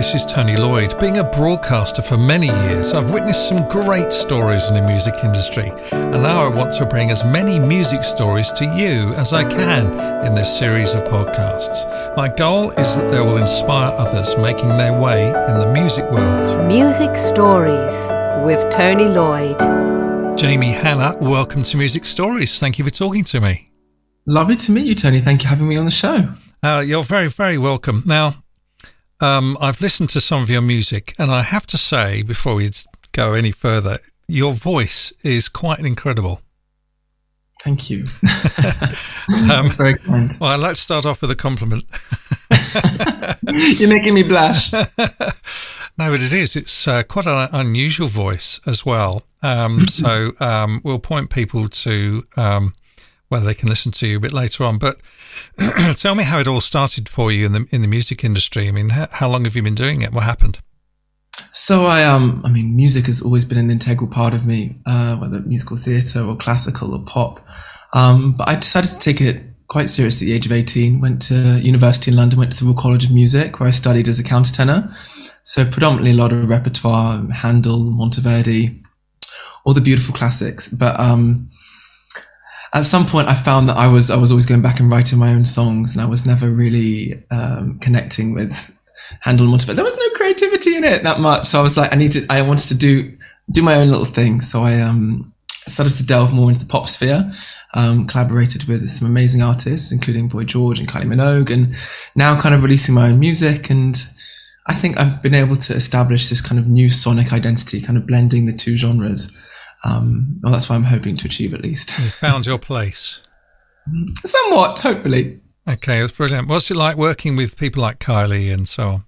this is Tony Lloyd. Being a broadcaster for many years, I've witnessed some great stories in the music industry, and now I want to bring as many music stories to you as I can in this series of podcasts. My goal is that they will inspire others making their way in the music world. Music Stories with Tony Lloyd. Jamie Hannah, welcome to Music Stories. Thank you for talking to me. Lovely to meet you, Tony. Thank you for having me on the show. Uh, you're very, very welcome. Now, um, I've listened to some of your music, and I have to say, before we go any further, your voice is quite incredible. Thank you. um, Very kind. Well, I'd like to start off with a compliment. You're making me blush. no, but it is. It's uh, quite an unusual voice as well. Um, so um, we'll point people to where they can listen to you a bit later on. But tell me how it all started for you in the in the music industry. I mean, how, how long have you been doing it? What happened? So I um I mean music has always been an integral part of me, uh, whether musical theatre or classical or pop. Um, but I decided to take it quite seriously at the age of 18. Went to university in London, went to the Royal College of Music where I studied as a countertenor. So predominantly a lot of repertoire, Handel, Monteverdi, all the beautiful classics. But um, at some point I found that I was I was always going back and writing my own songs, and I was never really um, connecting with Handel and Monteverdi. There was no creativity in it that much, so I was like, I need to. I wanted to do do my own little thing. So I um, started to delve more into the pop sphere. Um, collaborated with some amazing artists, including Boy George and Kylie Minogue, and now kind of releasing my own music. And I think I've been able to establish this kind of new sonic identity, kind of blending the two genres. Um, well, that's what I'm hoping to achieve at least. You found your place. Somewhat, hopefully. Okay, that's brilliant. What's it like working with people like Kylie and so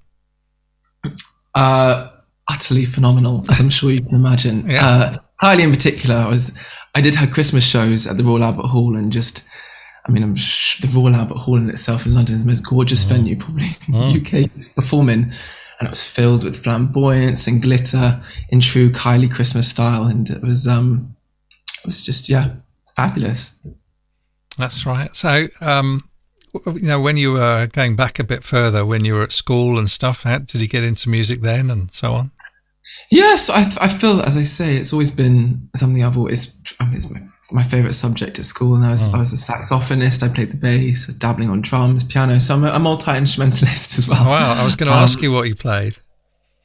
on? Uh, utterly phenomenal, as I'm sure you can imagine. yeah. Uh, Kylie in particular, I was, I did her Christmas shows at the Royal Albert Hall and just, I mean, I'm sh- the Royal Albert Hall in itself in London is the most gorgeous oh. venue probably in oh. the UK to perform in and it was filled with flamboyance and glitter in true Kylie Christmas style, and it was um, it was just yeah, fabulous. That's right. So, um, you know, when you were going back a bit further, when you were at school and stuff, how, did you get into music then, and so on? Yes, I, I feel as I say, it's always been something I've always. I mean, it's my my favorite subject at school, and I was, oh. I was a saxophonist. I played the bass, dabbling on drums, piano. So I'm a, a multi instrumentalist as well. Wow, I was going to um, ask you what you played.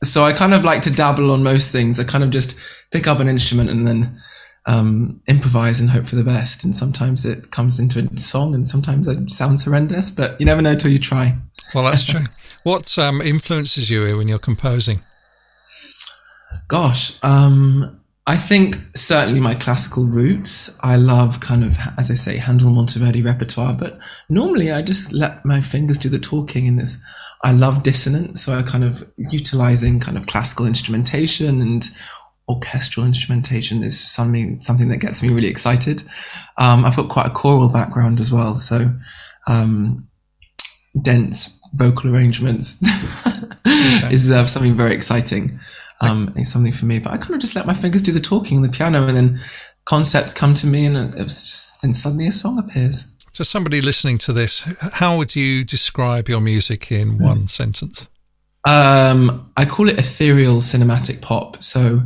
So I kind of like to dabble on most things. I kind of just pick up an instrument and then um, improvise and hope for the best. And sometimes it comes into a song, and sometimes it sounds horrendous, but you never know till you try. Well, that's true. what um, influences you when you're composing? Gosh, um, I think certainly my classical roots. I love kind of, as I say, Handel Monteverdi repertoire, but normally I just let my fingers do the talking in this. I love dissonance, so I kind of utilizing kind of classical instrumentation and orchestral instrumentation is something something that gets me really excited. Um, I've got quite a choral background as well, so um, dense vocal arrangements is uh, something very exciting um, something for me. But I kind of just let my fingers do the talking on the piano, and then concepts come to me, and it was just then suddenly a song appears. To somebody listening to this, how would you describe your music in one mm. sentence? Um, I call it ethereal cinematic pop. So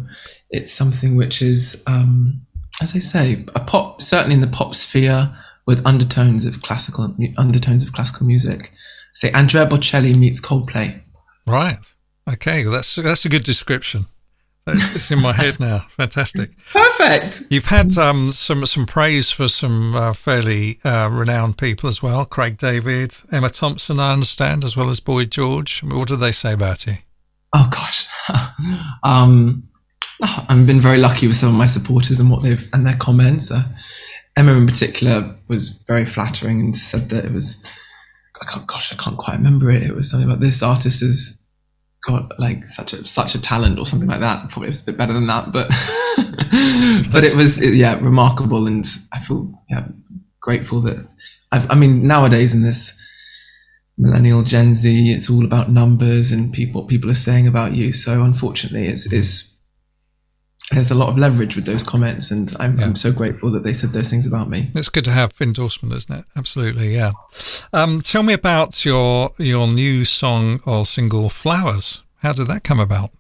it's something which is, um, as I say, a pop, certainly in the pop sphere, with undertones of classical undertones of classical music. Say Andrea Bocelli meets Coldplay. Right. Okay, well that's that's a good description. It's, it's, in my head now. Fantastic. Perfect. You've had um, some some praise for some uh, fairly uh, renowned people as well. Craig David, Emma Thompson, I understand, as well as Boy George. What did they say about you? Oh gosh, um, I've been very lucky with some of my supporters and what they've and their comments. Uh, Emma in particular was very flattering and said that it was. I can't, gosh, I can't quite remember it. It was something about this artist is got like such a such a talent or something like that. Probably it was a bit better than that, but but it was yeah remarkable, and I feel yeah grateful that I've, I mean nowadays in this millennial Gen Z, it's all about numbers and people people are saying about you. So unfortunately, it's is there's a lot of leverage with those comments, and I'm, yeah. I'm, so grateful that they said those things about me. It's good to have endorsement, isn't it? Absolutely, yeah. Um, tell me about your your new song or single, "Flowers." How did that come about?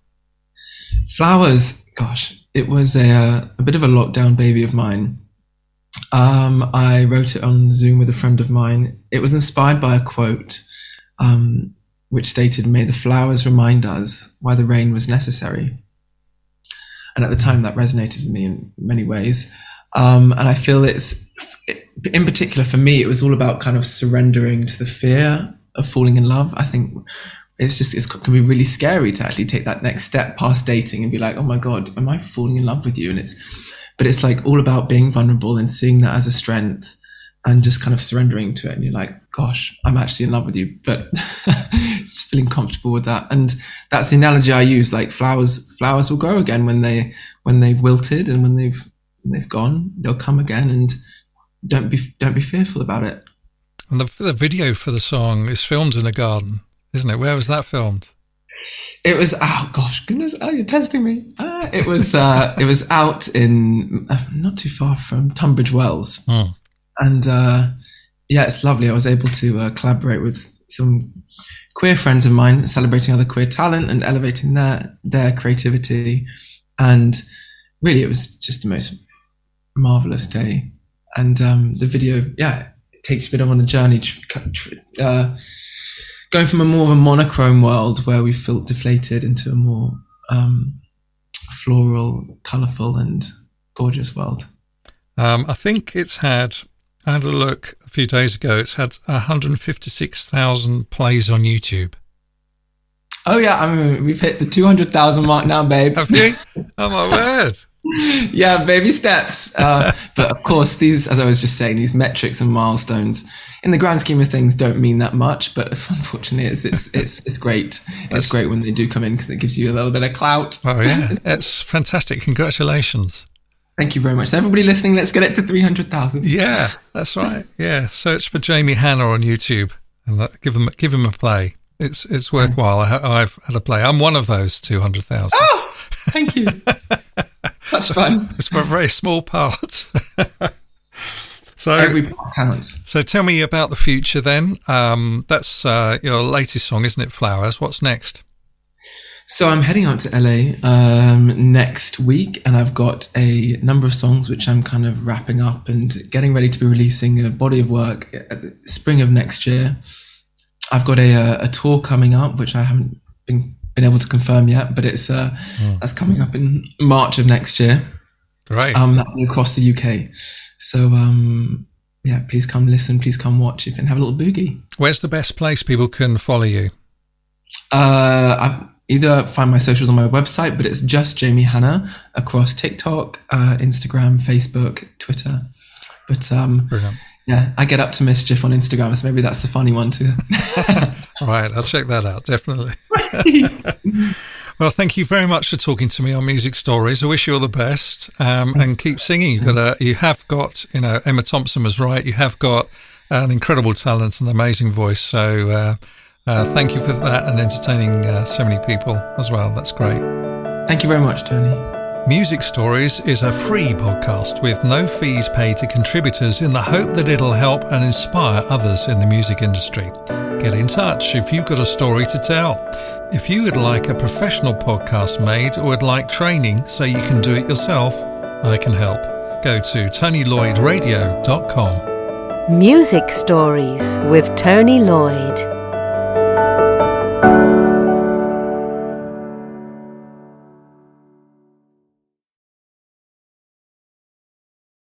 Flowers, gosh, it was a, uh, a bit of a lockdown baby of mine. Um, I wrote it on Zoom with a friend of mine. It was inspired by a quote um, which stated, May the flowers remind us why the rain was necessary. And at the time, that resonated with me in many ways. Um, and I feel it's, in particular for me, it was all about kind of surrendering to the fear of falling in love. I think it's just it can be really scary to actually take that next step past dating and be like, oh my god, am I falling in love with you? And it's, but it's like all about being vulnerable and seeing that as a strength and just kind of surrendering to it. And you're like, gosh, I'm actually in love with you, but just feeling comfortable with that. And that's the analogy I use. Like flowers, flowers will grow again when they when they've wilted and when they've when they've gone, they'll come again. And don't be don't be fearful about it. And the, the video for the song is filmed in a garden isn't it? Where was that filmed? It was oh gosh goodness oh you're testing me ah, it was uh, it was out in uh, not too far from Tunbridge Wells oh. and uh, yeah it's lovely I was able to uh, collaborate with some queer friends of mine celebrating other queer talent and elevating their their creativity and really it was just the most marvelous day and um, the video yeah it takes you a bit of on a journey uh, going from a more of a monochrome world where we felt deflated into a more um, floral, colourful, and gorgeous world. Um, I think it's had. I had a look a few days ago. It's had 156,000 plays on YouTube. Oh yeah, I mean we've hit the 200,000 mark now, babe. Have you? Oh my word! yeah, baby steps. Uh, but of course, these, as I was just saying, these metrics and milestones, in the grand scheme of things, don't mean that much. But unfortunately, it's it's it's, it's great. It's great when they do come in because it gives you a little bit of clout. Oh yeah, it's fantastic. Congratulations. Thank you very much. So everybody listening, let's get it to three hundred thousand. Yeah, that's right. Yeah, search for Jamie Hannah on YouTube and give them give him a play. It's it's worthwhile. I, have had a play. I'm one of those two hundred thousand. Oh, thank you. That's fun. It's a very small part. so every part counts. So tell me about the future then. Um, that's uh, your latest song, isn't it? Flowers. What's next? So I'm heading out to LA um, next week, and I've got a number of songs which I'm kind of wrapping up and getting ready to be releasing a body of work at the spring of next year. I've got a, a tour coming up, which I haven't been been able to confirm yet, but it's uh, oh. that's coming up in March of next year. Great. Um, across the UK. So um, yeah, please come listen, please come watch if and have a little boogie. Where's the best place people can follow you? Uh, I either find my socials on my website, but it's just Jamie Hannah across TikTok, uh, Instagram, Facebook, Twitter. But um, Brilliant. yeah, I get up to mischief on Instagram, so maybe that's the funny one too. right, I'll check that out definitely. well, thank you very much for talking to me on Music Stories. I wish you all the best um, and keep singing. You've got a, you have got, you know, Emma Thompson was right. You have got an incredible talent and amazing voice. So uh, uh, thank you for that and entertaining uh, so many people as well. That's great. Thank you very much, Tony. Music Stories is a free podcast with no fees paid to contributors in the hope that it'll help and inspire others in the music industry. Get in touch if you've got a story to tell. If you would like a professional podcast made or would like training so you can do it yourself, I can help. Go to TonyLloydRadio.com. Music Stories with Tony Lloyd.